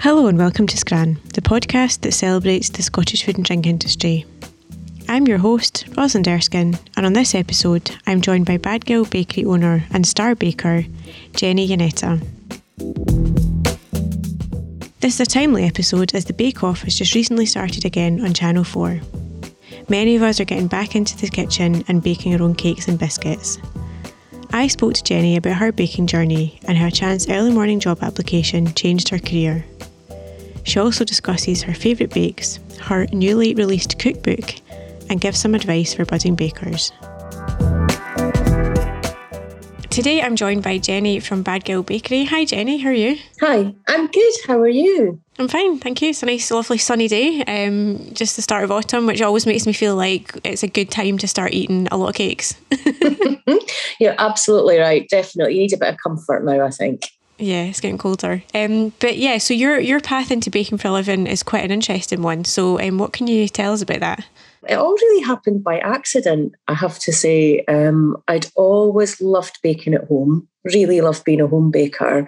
Hello and welcome to Scran, the podcast that celebrates the Scottish food and drink industry. I'm your host, Rosalind Erskine, and on this episode, I'm joined by Bad Girl Bakery owner and star baker, Jeni Iannetta. This is a timely episode as the Bake Off has just recently started again on Channel 4. Many of us are getting back into the kitchen and baking our own cakes and biscuits. I spoke to Jeni about her baking journey and how a chance early morning job application changed her career. She also discusses her favourite bakes, her newly released cookbook, and gives some advice for budding bakers. Today I'm joined by Jeni from Bad Girl Bakery. Hi Jenny, how are you? Hi, I'm good. How are you? I'm fine, thank you. It's a nice, lovely sunny day. Um, just the start of autumn, which always makes me feel like it's a good time to start eating a lot of cakes. You're absolutely right. Definitely, you need a bit of comfort now. I think. Yeah, it's getting colder. Um, but yeah, so your your path into baking for a living is quite an interesting one. So, um, what can you tell us about that? It all really happened by accident, I have to say. Um, I'd always loved baking at home, really loved being a home baker.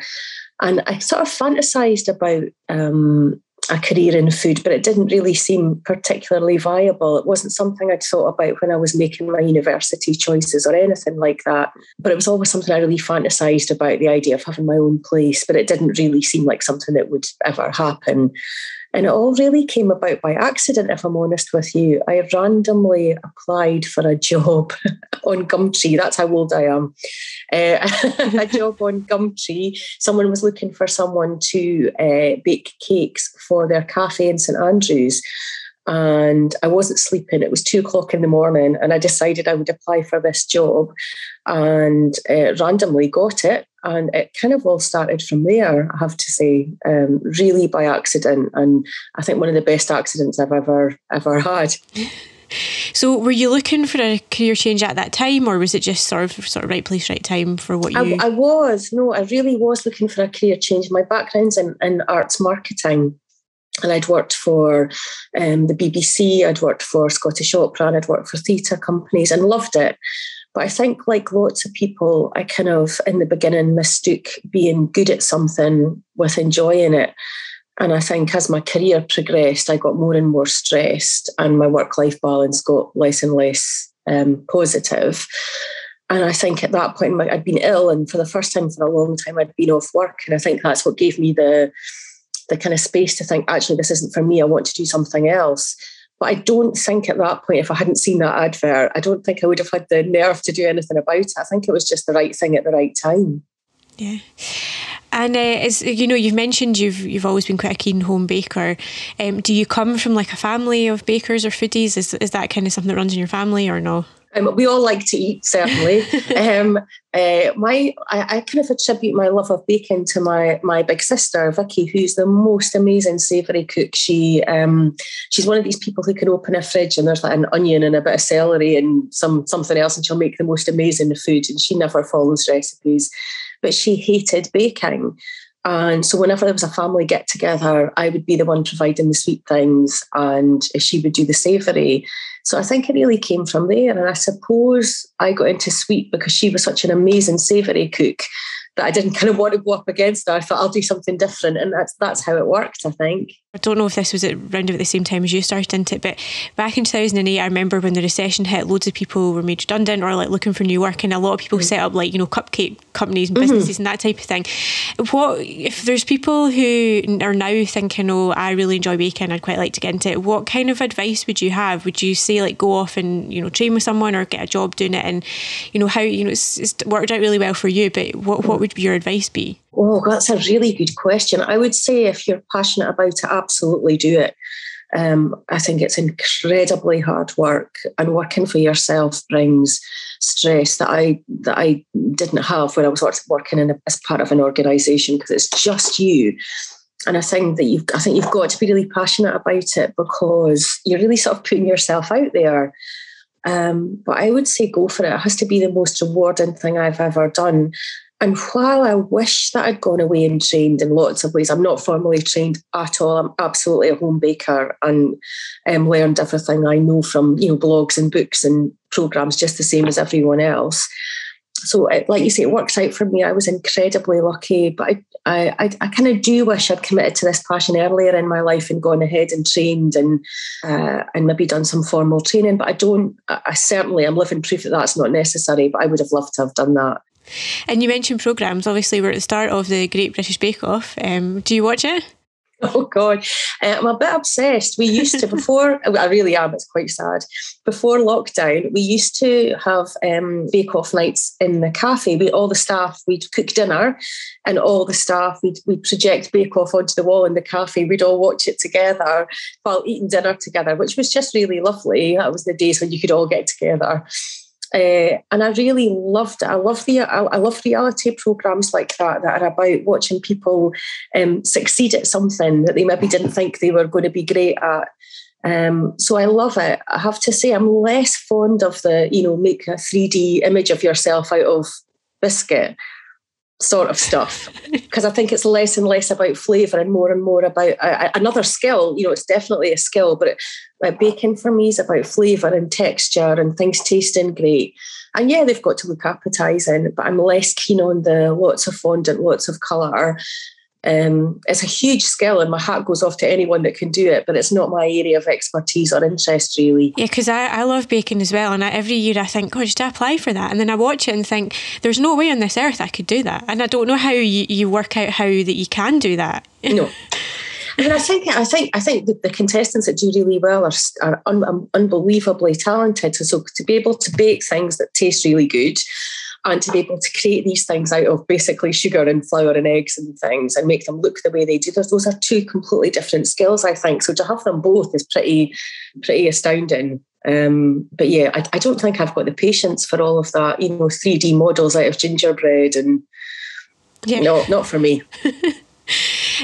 And I sort of fantasized about um, a career in food, but it didn't really seem particularly viable. It wasn't something I'd thought about when I was making my university choices or anything like that. But it was always something I really fantasized about the idea of having my own place, but it didn't really seem like something that would ever happen. And it all really came about by accident, if I'm honest with you. I randomly applied for a job on Gumtree. That's how old I am. Uh, a job on Gumtree. Someone was looking for someone to uh, bake cakes for their cafe in St Andrews. And I wasn't sleeping. It was two o'clock in the morning, and I decided I would apply for this job and uh, randomly got it and it kind of all started from there, I have to say, um, really by accident. And I think one of the best accidents I've ever, ever had. So, were you looking for a career change at that time, or was it just sort of sort of right place, right time for what you? I, I was no, I really was looking for a career change. My background's in, in arts marketing, and I'd worked for um, the BBC, I'd worked for Scottish Opera, and I'd worked for theatre companies, and loved it. But I think, like lots of people, I kind of in the beginning mistook being good at something with enjoying it. And I think as my career progressed, I got more and more stressed, and my work life balance got less and less um, positive. And I think at that point, I'd been ill, and for the first time for a long time, I'd been off work. And I think that's what gave me the the kind of space to think, actually, this isn't for me. I want to do something else. But I don't think at that point, if I hadn't seen that advert, I don't think I would have had the nerve to do anything about it. I think it was just the right thing at the right time. Yeah. And uh, as you know, you've mentioned you've you've always been quite a keen home baker. Um, do you come from like a family of bakers or foodies? Is is that kind of something that runs in your family or no? Um, we all like to eat, certainly. um, uh, my, I, I, kind of attribute my love of baking to my my big sister Vicky, who's the most amazing savoury cook. She um, she's one of these people who can open a fridge and there's like an onion and a bit of celery and some something else, and she'll make the most amazing food. And she never follows recipes, but she hated baking. And so, whenever there was a family get together, I would be the one providing the sweet things, and she would do the savoury. So I think it really came from there. And I suppose I got into sweet because she was such an amazing savoury cook that I didn't kind of want to go up against her. I thought I'll do something different. And that's that's how it worked, I think. I don't know if this was at around about the same time as you started into it, but back in 2008, I remember when the recession hit, loads of people were made redundant or like looking for new work, and a lot of people mm-hmm. set up like you know cupcake companies and mm-hmm. businesses mm-hmm. and that type of thing. What if there's people who are now thinking, "Oh, I really enjoy baking. I'd quite like to get into it." What kind of advice would you have? Would you say like go off and you know train with someone or get a job doing it? And you know how you know it's, it's worked out really well for you, but what what would your advice be? Oh, that's a really good question. I would say if you're passionate about it, absolutely do it. Um, I think it's incredibly hard work, and working for yourself brings stress that I that I didn't have when I was working in a, as part of an organisation because it's just you. And I think that you've I think you've got to be really passionate about it because you're really sort of putting yourself out there. Um, but I would say go for it. It has to be the most rewarding thing I've ever done. And while I wish that I'd gone away and trained in lots of ways, I'm not formally trained at all. I'm absolutely a home baker and um, learned everything I know from you know blogs and books and programs just the same as everyone else. So, it, like you say, it works out for me. I was incredibly lucky, but I, I, I kind of do wish I'd committed to this passion earlier in my life and gone ahead and trained and uh, and maybe done some formal training. But I don't. I certainly am living proof that that's not necessary. But I would have loved to have done that. And you mentioned programs. Obviously, we're at the start of the Great British Bake Off. Um, do you watch it? Oh God, uh, I'm a bit obsessed. We used to before. I really am. It's quite sad. Before lockdown, we used to have um, bake off nights in the cafe. We all the staff we'd cook dinner, and all the staff we'd we'd project bake off onto the wall in the cafe. We'd all watch it together while eating dinner together, which was just really lovely. That was the days when you could all get together. Uh, and I really loved it. I love the I, I, love reality programs like that that are about watching people um, succeed at something that they maybe didn't think they were going to be great at. Um, so I love it. I have to say, I'm less fond of the you know make a 3D image of yourself out of biscuit sort of stuff because I think it's less and less about flavour and more and more about uh, another skill. You know, it's definitely a skill, but like baking for me is about flavour and texture and things tasting great. And yeah, they've got to look appetising, but I'm less keen on the lots of fondant, lots of colour, um, it's a huge skill, and my hat goes off to anyone that can do it, but it's not my area of expertise or interest, really. Yeah, because I, I love baking as well, and I, every year I think, God, should I apply for that? And then I watch it and think, there's no way on this earth I could do that. And I don't know how you, you work out how that you can do that. No. I mean, I think I think I think the, the contestants that do really well are, are un, unbelievably talented. So to be able to bake things that taste really good, and to be able to create these things out of basically sugar and flour and eggs and things and make them look the way they do. Those, are two completely different skills i think. So to have them both is pretty pretty astounding. Um, but yeah I, I don't think i've got the patience for all of that you know 3d models out of gingerbread and yeah. no not for me.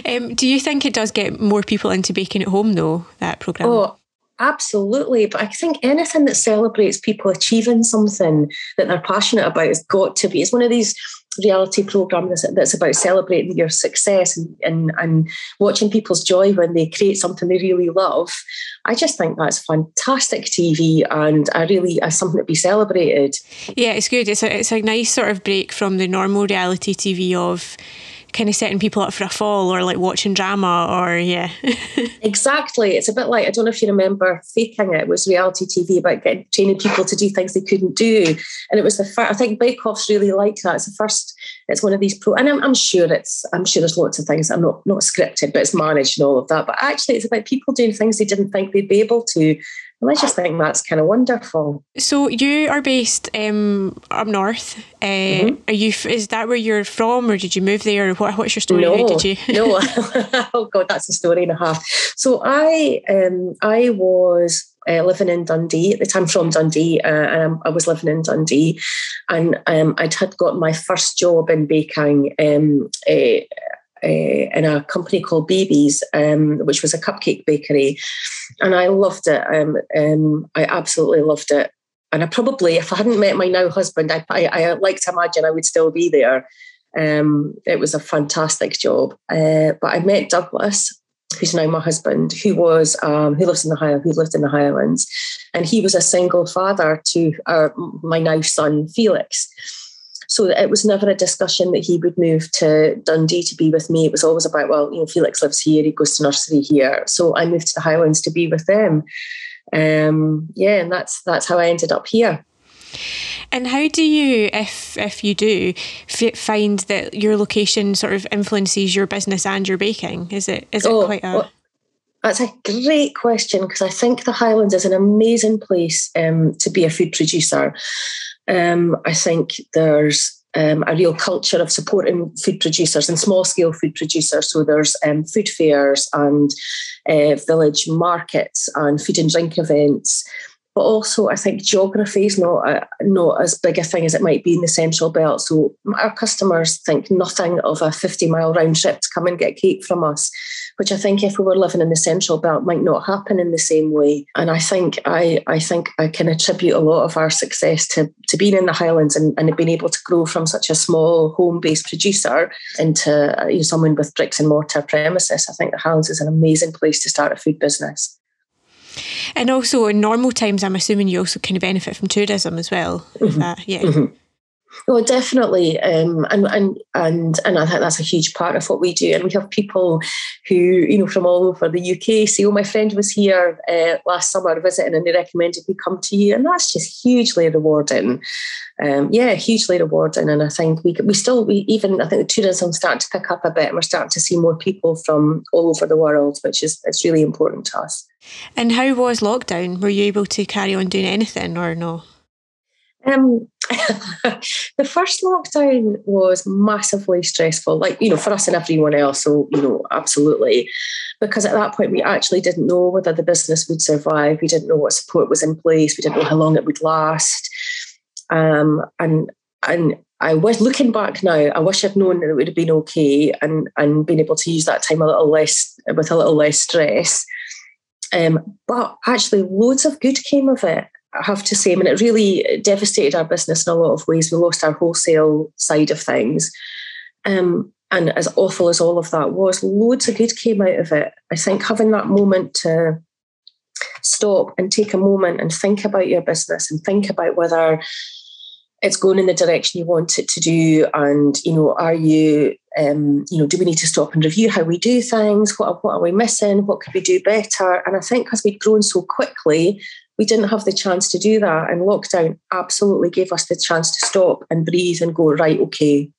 Um, do you think it does get more people into baking at home though that program? Oh Absolutely. But I think anything that celebrates people achieving something that they're passionate about has got to be. It's one of these reality programs that's about celebrating your success and, and, and watching people's joy when they create something they really love. I just think that's fantastic TV and I really as something to be celebrated. Yeah, it's good. It's a, it's a nice sort of break from the normal reality TV of kind of setting people up for a fall or like watching drama or yeah. exactly. It's a bit like I don't know if you remember faking it. was reality TV about getting training people to do things they couldn't do. And it was the first I think Bake Off's really like that. It's the first it's one of these pro and I'm, I'm sure it's I'm sure there's lots of things are not not scripted, but it's managed and all of that. But actually it's about people doing things they didn't think they'd be able to and I just think that's kind of wonderful. So you are based um, up north. Uh, mm-hmm. Are you? Is that where you're from, or did you move there? What, what's your story? No, How did you? no. oh God, that's a story and a half. So I, um, I was uh, living in Dundee at the time from Dundee, uh, and I was living in Dundee, and um, I'd had got my first job in baking um, uh, uh, in a company called Baby's, um, which was a cupcake bakery, and I loved it. Um, um, I absolutely loved it, and I probably, if I hadn't met my now husband, I, I, I like to imagine I would still be there. Um, it was a fantastic job, uh, but I met Douglas, who's now my husband, who was um, who lives in the High, who lived in the Highlands, and he was a single father to our, my now son Felix. So it was never a discussion that he would move to Dundee to be with me. It was always about, well, you know, Felix lives here, he goes to nursery here. So I moved to the Highlands to be with them. Um, yeah, and that's that's how I ended up here. And how do you, if if you do, f- find that your location sort of influences your business and your baking? Is it is it oh, quite a well, that's a great question because I think the Highlands is an amazing place um, to be a food producer. Um, I think there's um, a real culture of supporting food producers and small scale food producers. So there's um, food fairs and uh, village markets and food and drink events. But also, I think geography is not a, not as big a thing as it might be in the central belt. So our customers think nothing of a 50 mile round trip to come and get cake from us, which I think if we were living in the central belt might not happen in the same way. And I think I I think I can attribute a lot of our success to, to being in the Highlands and, and being able to grow from such a small home based producer into uh, you know, someone with bricks and mortar premises. I think the Highlands is an amazing place to start a food business. And also in normal times, I'm assuming you also kind of benefit from tourism as well. Mm-hmm. Uh, yeah. Mm-hmm. Well, definitely, um, and and and and I think that's a huge part of what we do. And we have people who, you know, from all over the UK say, "Oh, my friend was here uh, last summer visiting, and they recommended we come to you," and that's just hugely rewarding. Um, yeah, hugely rewarding. And I think we we still we even I think the tourism starting to pick up a bit, and we're starting to see more people from all over the world, which is it's really important to us. And how was lockdown? Were you able to carry on doing anything or no? Um, the first lockdown was massively stressful, like, you know, for us and everyone else. So, you know, absolutely. Because at that point, we actually didn't know whether the business would survive. We didn't know what support was in place. We didn't know how long it would last. Um, and, and I was looking back now, I wish I'd known that it would have been okay and, and been able to use that time a little less, with a little less stress. Um, but actually, loads of good came of it. I have to say, I mean, it really devastated our business in a lot of ways. We lost our wholesale side of things. Um, and as awful as all of that was, loads of good came out of it. I think having that moment to stop and take a moment and think about your business and think about whether it's going in the direction you want it to do and you know are you um, you know do we need to stop and review how we do things what, what are we missing what could we do better and i think as we'd grown so quickly we didn't have the chance to do that and lockdown absolutely gave us the chance to stop and breathe and go right okay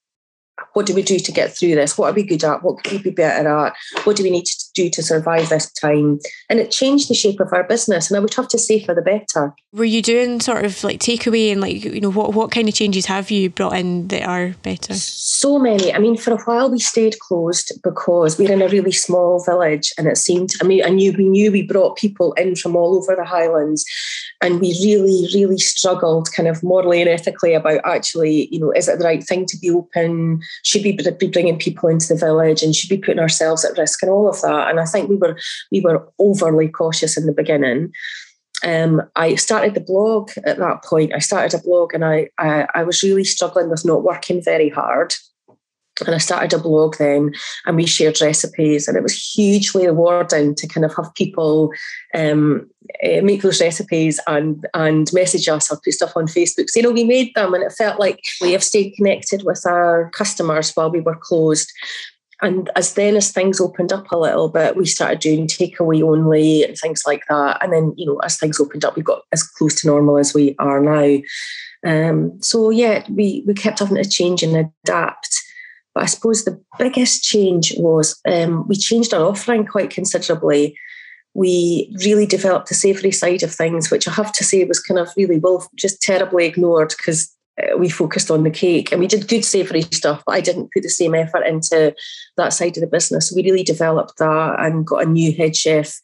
what do we do to get through this? What are we good at? What could we be better at? What do we need to do to survive this time? And it changed the shape of our business. And I would have to say for the better. Were you doing sort of like takeaway and like, you know, what, what kind of changes have you brought in that are better? So many. I mean, for a while we stayed closed because we're in a really small village and it seemed, I mean, I knew we knew we brought people in from all over the Highlands and we really, really struggled kind of morally and ethically about actually, you know, is it the right thing to be open? Should we be bringing people into the village and should we be putting ourselves at risk and all of that? And I think we were we were overly cautious in the beginning. Um, I started the blog at that point. I started a blog and I, I, I was really struggling with not working very hard. And I started a blog then, and we shared recipes, and it was hugely rewarding to kind of have people um, uh, make those recipes and and message us or put stuff on Facebook saying, "Oh, we made them," and it felt like we have stayed connected with our customers while we were closed. And as then as things opened up a little bit, we started doing takeaway only and things like that. And then you know, as things opened up, we got as close to normal as we are now. Um, so yeah, we we kept having to change and adapt. But I suppose the biggest change was um, we changed our offering quite considerably. We really developed the savoury side of things, which I have to say was kind of really well just terribly ignored because we focused on the cake and we did good savoury stuff, but I didn't put the same effort into that side of the business. We really developed that and got a new head chef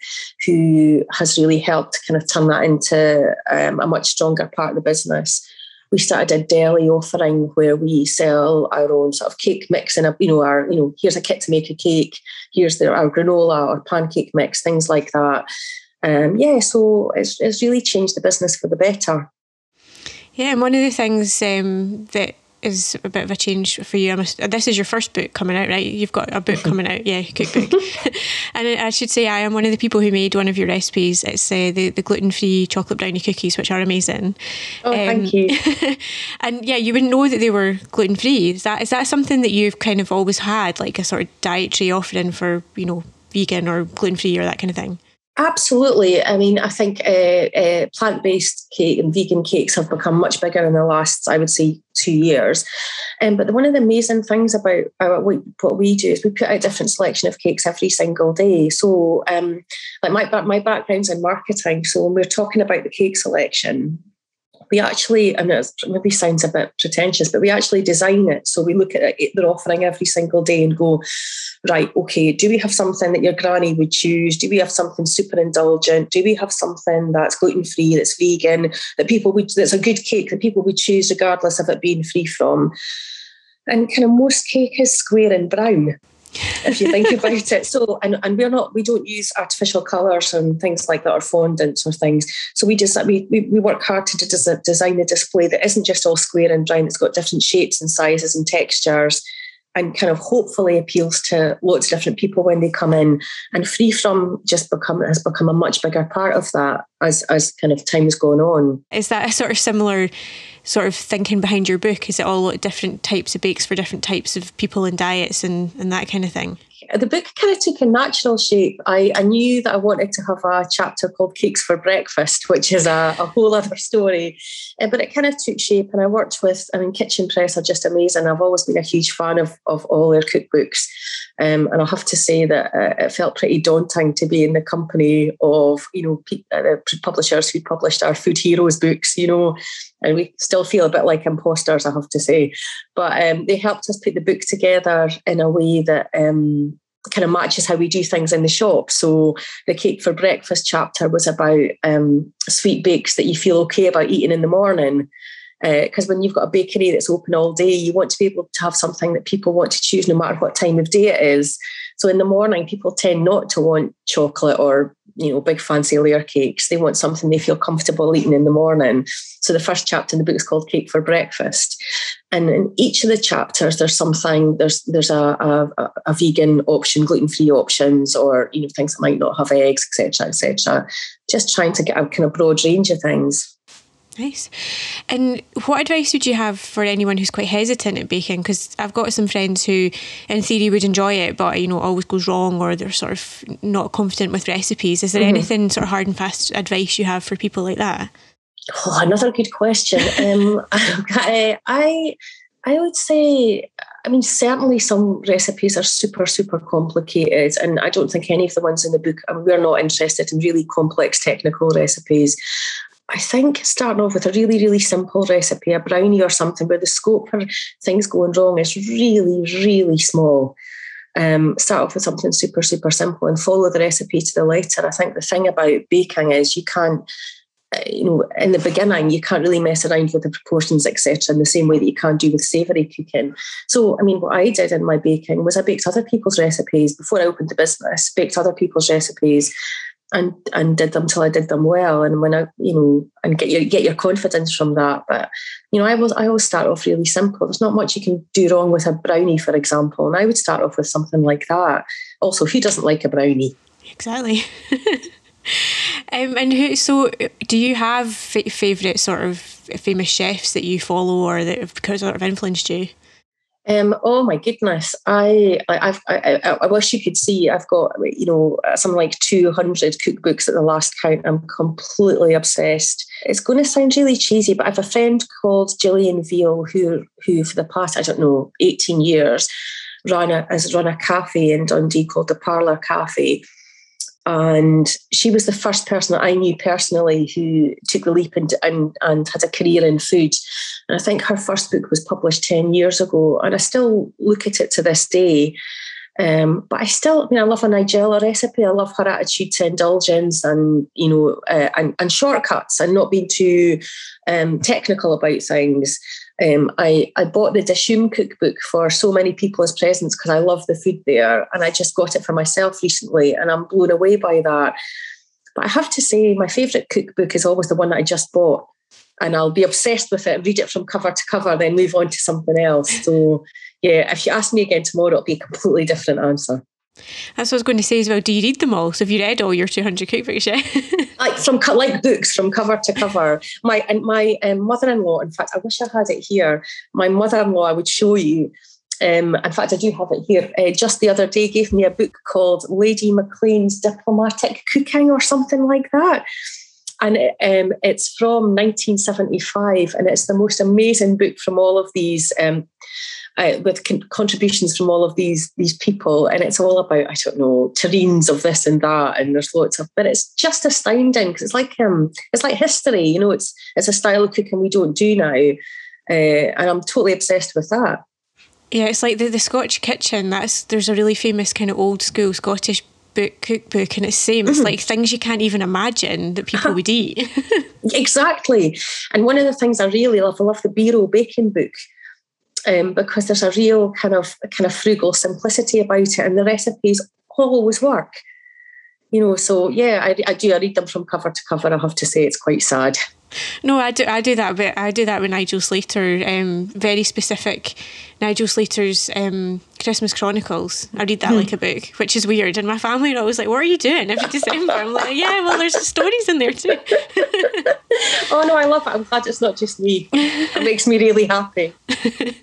who has really helped kind of turn that into um, a much stronger part of the business. We started a deli offering where we sell our own sort of cake mix and you know our you know here's a kit to make a cake here's the, our granola or pancake mix things like that. Um, yeah so it's, it's really changed the business for the better yeah and one of the things um, that is a bit of a change for you. Must, this is your first book coming out, right? You've got a book coming out, yeah, cookbook. and I should say, I am one of the people who made one of your recipes. It's uh, the the gluten free chocolate brownie cookies, which are amazing. Oh, um, thank you. and yeah, you wouldn't know that they were gluten free. Is that is that something that you've kind of always had, like a sort of dietary offering for you know vegan or gluten free or that kind of thing? Absolutely. I mean, I think uh, uh, plant based cake and vegan cakes have become much bigger in the last, I would say, two years. Um, but one of the amazing things about uh, what we do is we put out a different selection of cakes every single day. So, um, like my my background's in marketing, so when we're talking about the cake selection, we actually, I and it maybe sounds a bit pretentious, but we actually design it. So we look at it, they're offering every single day and go, right, okay, do we have something that your granny would choose? Do we have something super indulgent? Do we have something that's gluten free, that's vegan, that people would, that's a good cake that people would choose regardless of it being free from? And kind of most cake is square and brown if you think about it. So, and, and we're not, we don't use artificial colours and things like that or fondants or things. So we just, we, we, we work hard to design a display that isn't just all square and round, it's got different shapes and sizes and textures and kind of hopefully appeals to lots of different people when they come in. And free from just become has become a much bigger part of that as as kind of time's gone on. Is that a sort of similar sort of thinking behind your book? Is it all different types of bakes for different types of people and diets and, and that kind of thing? the book kind of took a natural shape. I, I knew that I wanted to have a chapter called Cakes for Breakfast, which is a, a whole other story. Uh, but it kind of took shape, and I worked with, I mean, Kitchen Press are just amazing. I've always been a huge fan of, of all their cookbooks. Um, and I'll have to say that uh, it felt pretty daunting to be in the company of, you know, pe- uh, publishers who published our Food Heroes books, you know, and we still feel a bit like imposters, I have to say. But um, they helped us put the book together in a way that um, kind of matches how we do things in the shop. So the cake for breakfast chapter was about um, sweet bakes that you feel okay about eating in the morning. Because uh, when you've got a bakery that's open all day, you want to be able to have something that people want to choose no matter what time of day it is. So in the morning, people tend not to want chocolate or you know big fancy layer cakes. They want something they feel comfortable eating in the morning. So the first chapter in the book is called Cake for Breakfast, and in each of the chapters, there's something there's there's a a, a vegan option, gluten free options, or you know things that might not have eggs, etc., etc. Just trying to get a kind of broad range of things. Nice. And what advice would you have for anyone who's quite hesitant at baking? Because I've got some friends who, in theory, would enjoy it, but you know, always goes wrong, or they're sort of not confident with recipes. Is there mm-hmm. anything sort of hard and fast advice you have for people like that? Oh, another good question. um, I, I, I would say, I mean, certainly some recipes are super, super complicated, and I don't think any of the ones in the book. I mean, we're not interested in really complex technical recipes. I think starting off with a really, really simple recipe, a brownie or something, where the scope for things going wrong is really, really small. Um, start off with something super, super simple and follow the recipe to the letter. I think the thing about baking is you can't, uh, you know, in the beginning, you can't really mess around with the proportions, etc., in the same way that you can't do with savoury cooking. So, I mean, what I did in my baking was I baked other people's recipes before I opened the business, baked other people's recipes, and and did them till I did them well. And when I, you know, and get your get your confidence from that. But you know, I was I always start off really simple. There's not much you can do wrong with a brownie, for example. And I would start off with something like that. Also, who doesn't like a brownie? Exactly. um, and who? So, do you have f- favorite sort of famous chefs that you follow or that have sort of influenced you? Um, oh my goodness! I, I've, I, I, wish you could see. I've got you know something like two hundred cookbooks at the last count. I'm completely obsessed. It's going to sound really cheesy, but I have a friend called Gillian Veal who, who for the past I don't know eighteen years, run a has run a cafe in Dundee called the Parlour Cafe, and she was the first person that I knew personally who took the leap and, and, and had a career in food. And I think her first book was published 10 years ago. And I still look at it to this day. Um, but I still, I mean, I love a Nigella recipe. I love her attitude to indulgence and, you know, uh, and, and shortcuts and not being too um, technical about things. Um, I, I bought the Dishoom cookbook for so many people as presents because I love the food there. And I just got it for myself recently and I'm blown away by that. But I have to say, my favourite cookbook is always the one that I just bought. And I'll be obsessed with it, read it from cover to cover, then move on to something else. So, yeah, if you ask me again tomorrow, it'll be a completely different answer. That's what I was going to say as well. Do you read them all? So have you read all your 200 cookbooks yet? like from like books from cover to cover. My and my um, mother-in-law, in fact, I wish I had it here. My mother-in-law, I would show you. Um, in fact, I do have it here. Uh, just the other day, gave me a book called Lady Maclean's Diplomatic Cooking or something like that. And um, it's from 1975, and it's the most amazing book from all of these um, uh, with con- contributions from all of these these people, and it's all about I don't know terrines of this and that, and there's lots of, but it's just astounding because it's like um it's like history, you know. It's it's a style of cooking we don't do now, uh, and I'm totally obsessed with that. Yeah, it's like the, the Scotch kitchen. That's there's a really famous kind of old school Scottish book cookbook, and it's same. It's mm-hmm. like things you can't even imagine that people would eat. exactly, and one of the things I really love, I love the Biro Baking book. Um, because there's a real kind of kind of frugal simplicity about it, and the recipes always work. You know, so yeah, I, I do. I read them from cover to cover. I have to say, it's quite sad. No, I do. I do that. But I do that with Nigel Slater. Um, very specific. Nigel Slater's um, Christmas Chronicles. I read that mm. like a book, which is weird. And my family are always like, "What are you doing every December?" I'm like, "Yeah, well, there's stories in there too." oh no, I love it. I'm glad it's not just me. It makes me really happy.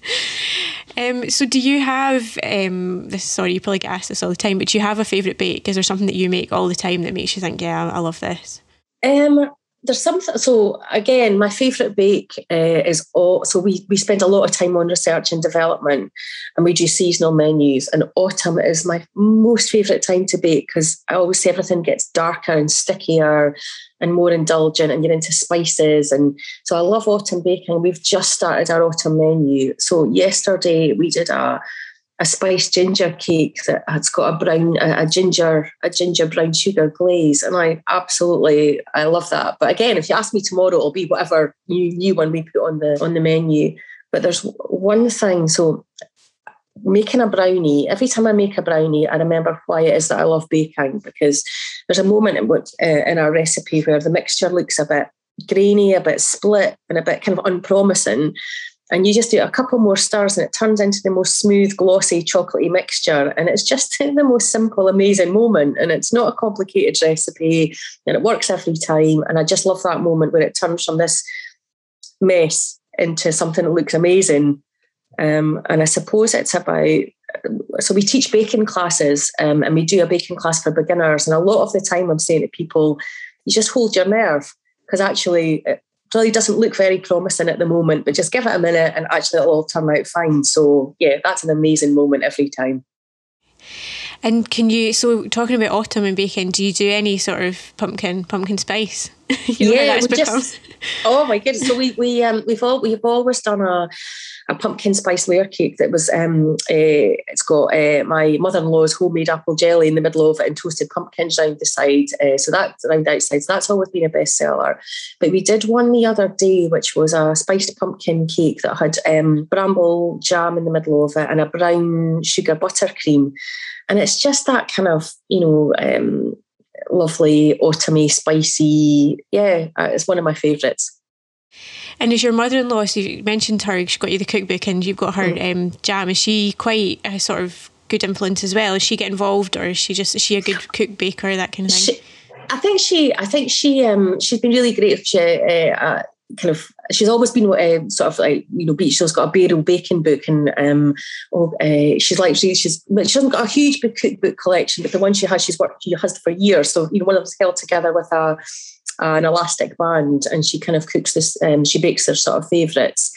Um, so, do you have um, this? Sorry, you probably get asked this all the time, but do you have a favourite bake? Is there something that you make all the time that makes you think, "Yeah, I love this"? Um, there's something so again my favorite bake uh, is all so we we spend a lot of time on research and development and we do seasonal menus and autumn is my most favorite time to bake because i always say everything gets darker and stickier and more indulgent and you're into spices and so i love autumn baking. We've just started our autumn menu. So yesterday we did a a spiced ginger cake that has got a brown a, ginger a ginger brown sugar glaze. And i absolutely i love that. But again if you ask me tomorrow it'll be whatever new new one we put on the on the menu. But there's one thing. So making a brownie every time i make a brownie i remember why it is that i love baking. Because there's a moment in which uh, in our recipe where the mixture looks a bit grainy a bit split and a bit kind of unpromising and you just do a couple more stirs and it turns into the most smooth, glossy, chocolatey mixture. And it's just the most simple, amazing moment. And it's not a complicated recipe and it works every time. And I just love that moment where it turns from this mess into something that looks amazing. Um, and I suppose it's about so we teach baking classes um, and we do a baking class for beginners. And a lot of the time I'm saying to people, you just hold your nerve because actually really doesn't look very promising at the moment, but just give it a minute and actually it'll all turn out fine. So yeah, that's an amazing moment every time. And can you so talking about autumn and baking, do you do any sort of pumpkin pumpkin spice? yeah, we just, oh my goodness. So we we um we've all we've always done a a pumpkin spice layer cake that was um uh, it's got uh, my mother-in-law's homemade apple jelly in the middle of it and toasted pumpkins around the side. Uh, so that's around the outside. So that's always been a bestseller. But we did one the other day, which was a spiced pumpkin cake that had um, bramble jam in the middle of it and a brown sugar buttercream. And it's just that kind of, you know, um, lovely, autumny, spicy. Yeah, uh, it's one of my favourites. And is your mother-in-law? So you mentioned her. She got you the cookbook, and you've got her mm. um, jam. Is she quite a sort of good influence as well? Is she get involved, or is she just is she a good cook baker that kind of thing? She, I think she. I think she. Um, she's been really great. She, uh, uh, kind of she's always been uh, sort of like you know she's got a Biro baking book and um oh, uh, she's like she, she's she hasn't got a huge book cookbook collection but the one she has she's worked she has for years. So you know one of them's held together with a an elastic band, and she kind of cooks this. Um, she bakes her sort of favourites.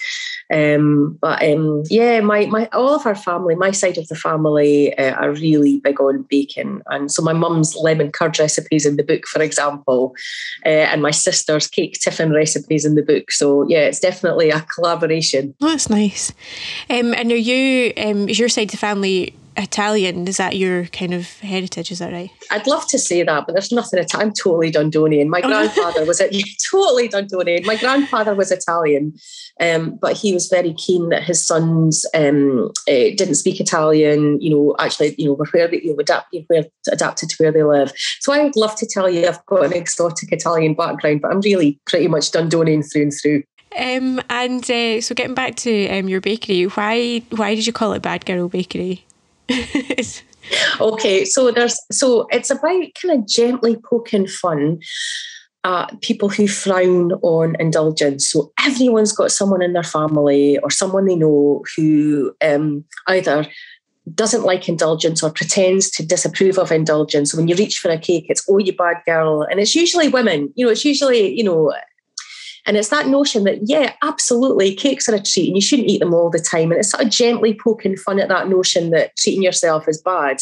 Um, but um, yeah, my my all of our family, my side of the family, uh, are really big on baking, and so my mum's lemon curd recipes in the book, for example, uh, and my sister's cake tiffin recipes in the book. So yeah, it's definitely a collaboration. Oh, that's nice. Um, and are you? Um, is your side of the family Italian. Is that your kind of heritage? Is that right? I'd love to say that, but there's nothing. Italian. I'm totally Dundonian. My oh, grandfather was it totally Dundonian. My grandfather was Italian, um, but he was very keen that his sons um, uh, didn't speak Italian. You know, actually, you know, where they you know, adapt, where adapted to where they live. So I would love to tell you I've got an exotic Italian background, but I'm really pretty much Dundonian through and through. Um, and uh, so getting back to um, your bakery, why why did you call it Bad Girl Bakery? okay, so there's so it's about kind of gently poking fun at people who frown on indulgence. So everyone's got someone in their family or someone they know who um, either doesn't like indulgence or pretends to disapprove of indulgence. So when you reach for a cake, it's oh you bad girl, and it's usually women. You know, it's usually you know And it's that notion that, yeah, absolutely, cakes are a treat and you shouldn't eat them all the time. And it's sort of gently poking fun at that notion that treating yourself is bad.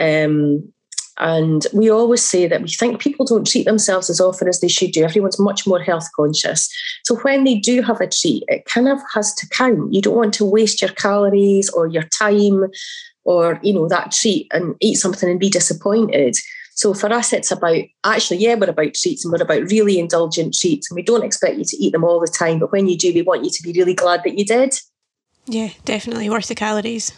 Um, and we always say that we think people don't treat themselves as often as they should do. Everyone's much more health conscious. So when they do have a treat, it kind of has to count. You don't want to waste your calories or your time or, you know, that treat and eat something and be disappointed. So for us, it's about actually, yeah, we're about treats and we're about really indulgent treats. And we don't expect you to eat them all the time. But when you do, we want you to be really glad that you did. Yeah, definitely worth the calories.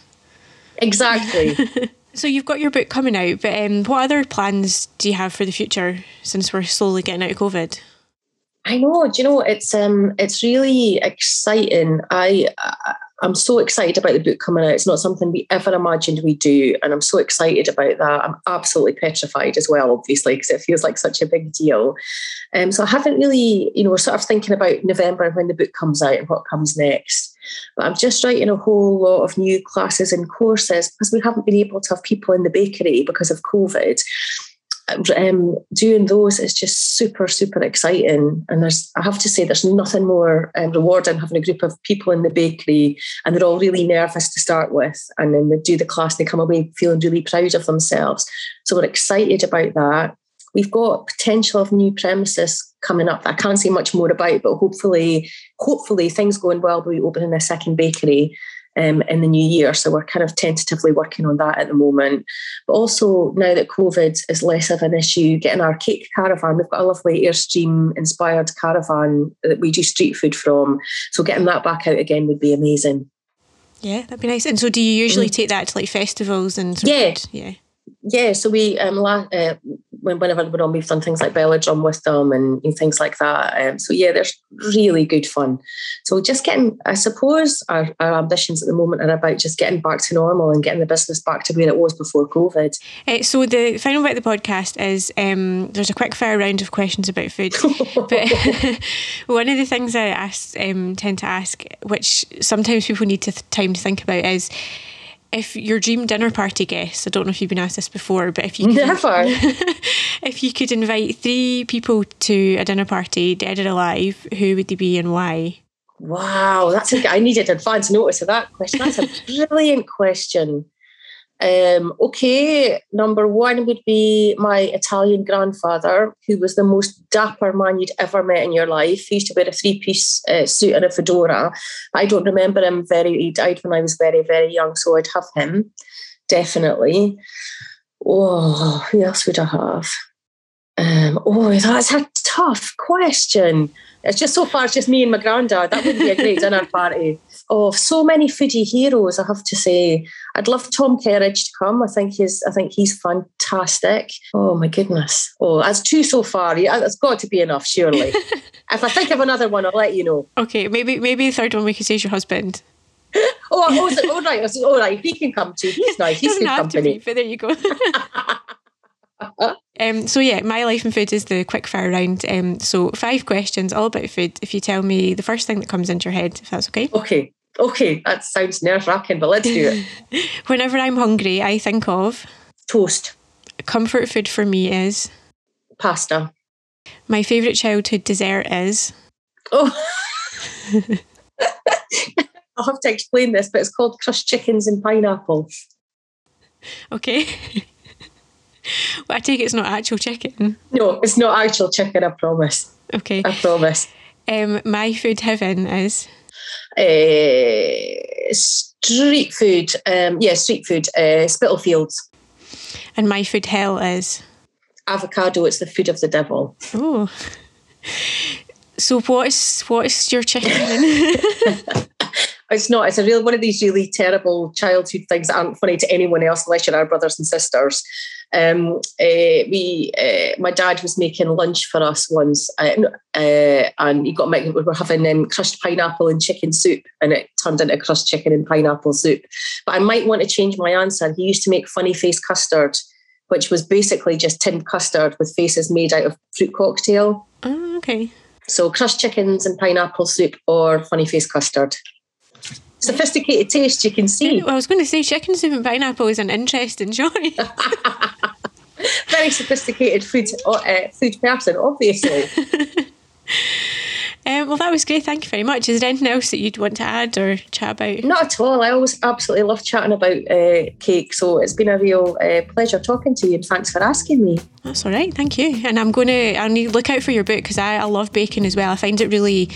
Exactly. so you've got your book coming out, but um, what other plans do you have for the future since we're slowly getting out of COVID? I know. Do you know it's um it's really exciting. I, I I'm so excited about the book coming out. It's not something we ever imagined we'd do. And I'm so excited about that. I'm absolutely petrified as well, obviously, because it feels like such a big deal. Um, so I haven't really, you know, we're sort of thinking about November when the book comes out and what comes next. But I'm just writing a whole lot of new classes and courses because we haven't been able to have people in the bakery because of COVID um, doing those is just super, super exciting. And there's, I have to say, there's nothing more um, rewarding having a group of people in the bakery and they're all really nervous to start with. And then they do the class, they come away feeling really proud of themselves. So we're excited about that. We've got potential of new premises coming up that I can't say much more about, but hopefully, hopefully things going well, we'll be opening a second bakery um, in the new year. So we're kind of tentatively working on that at the moment. But also now that COVID is less of an issue, getting our cake caravan, we've got a lovely Airstream inspired caravan that we do street food from. So getting that back out again would be amazing. Yeah, that'd be nice. And so do you usually mm. take that to like festivals and yeah. yeah yeah, so we um la- uh, whenever we're on, we've done things like Belladrum with them and, and things like that. Um, so yeah, there's really good fun. So just getting, I suppose, our, our ambitions at the moment are about just getting back to normal and getting the business back to where it was before COVID. Uh, so the final bit of the podcast is um, there's a quick fire round of questions about food. but one of the things I ask, um, tend to ask, which sometimes people need to th- time to think about, is if your dream dinner party guest, I don't know if you've been asked this before, but if you could, never, if you could invite three people to a dinner party, dead or alive, who would they be and why? Wow, that's a, I needed advance notice of that question. That's a brilliant question. Um, okay, number one would be my Italian grandfather, who was the most dapper man you'd ever met in your life. He used to wear a three piece uh, suit and a fedora. I don't remember him very, he died when I was very, very young, so I'd have him, definitely. Oh, who else would I have? Um, oh, that's a tough question. It's just so far, it's just me and my granddad. That would be a great dinner party. Oh, so many foodie heroes, I have to say. I'd love Tom Kerridge to come. I think he's I think he's fantastic. Oh my goodness. Oh, that's two so far. Yeah, that's got to be enough, surely. if I think of another one, I'll let you know. Okay, maybe maybe the third one we could say is your husband. oh, oh, oh, right, oh, right. He can come too. He's nice. He's good company. Be, but there you go. um, so yeah, my life and food is the quick fire round. Um, so five questions, all about food. If you tell me the first thing that comes into your head, if that's okay. Okay. Okay, that sounds nerve wracking, but let's do it. Whenever I'm hungry, I think of toast. Comfort food for me is pasta. My favourite childhood dessert is. Oh. I'll have to explain this, but it's called crushed chickens and pineapple. Okay. well, I take it's not actual chicken. No, it's not actual chicken, I promise. Okay. I promise. Um, my food heaven is uh, street food. Um, yeah, street food. Uh, Spitalfields. And my food hell is avocado. It's the food of the devil. Oh. So what is what is your chicken? it's not. It's a real one of these really terrible childhood things that aren't funny to anyone else unless you're our brothers and sisters. Um, uh, we, uh, my dad was making lunch for us once, uh, and he got we were having um, crushed pineapple and chicken soup, and it turned into crushed chicken and pineapple soup. But I might want to change my answer. He used to make funny face custard, which was basically just tinned custard with faces made out of fruit cocktail. Oh, okay. So crushed chickens and pineapple soup or funny face custard sophisticated taste you can see. I was going to say chicken soup and pineapple is an interesting choice. Very sophisticated food uh, food person, obviously. Um, well, that was great. Thank you very much. Is there anything else that you'd want to add or chat about? Not at all. I always absolutely love chatting about uh, cake. So it's been a real uh, pleasure talking to you and thanks for asking me. That's all right. Thank you. And I'm going to, I'll need look out for your book because I, I love baking as well. I find it really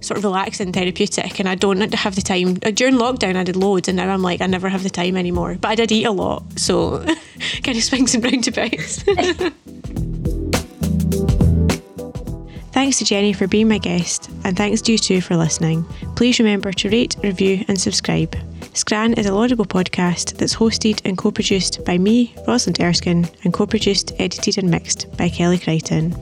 sort of relaxing, therapeutic, and I don't have the time. During lockdown, I did loads, and now I'm like, I never have the time anymore. But I did eat a lot, so kind of swings and roundabouts. Thanks to Jeni for being my guest, and thanks to you too for listening. Please remember to rate, review, and subscribe. Scran is a Loud Bubble podcast that's hosted and co produced by me, Rosalind Erskine, and co produced, edited, and mixed by Kelly Crichton.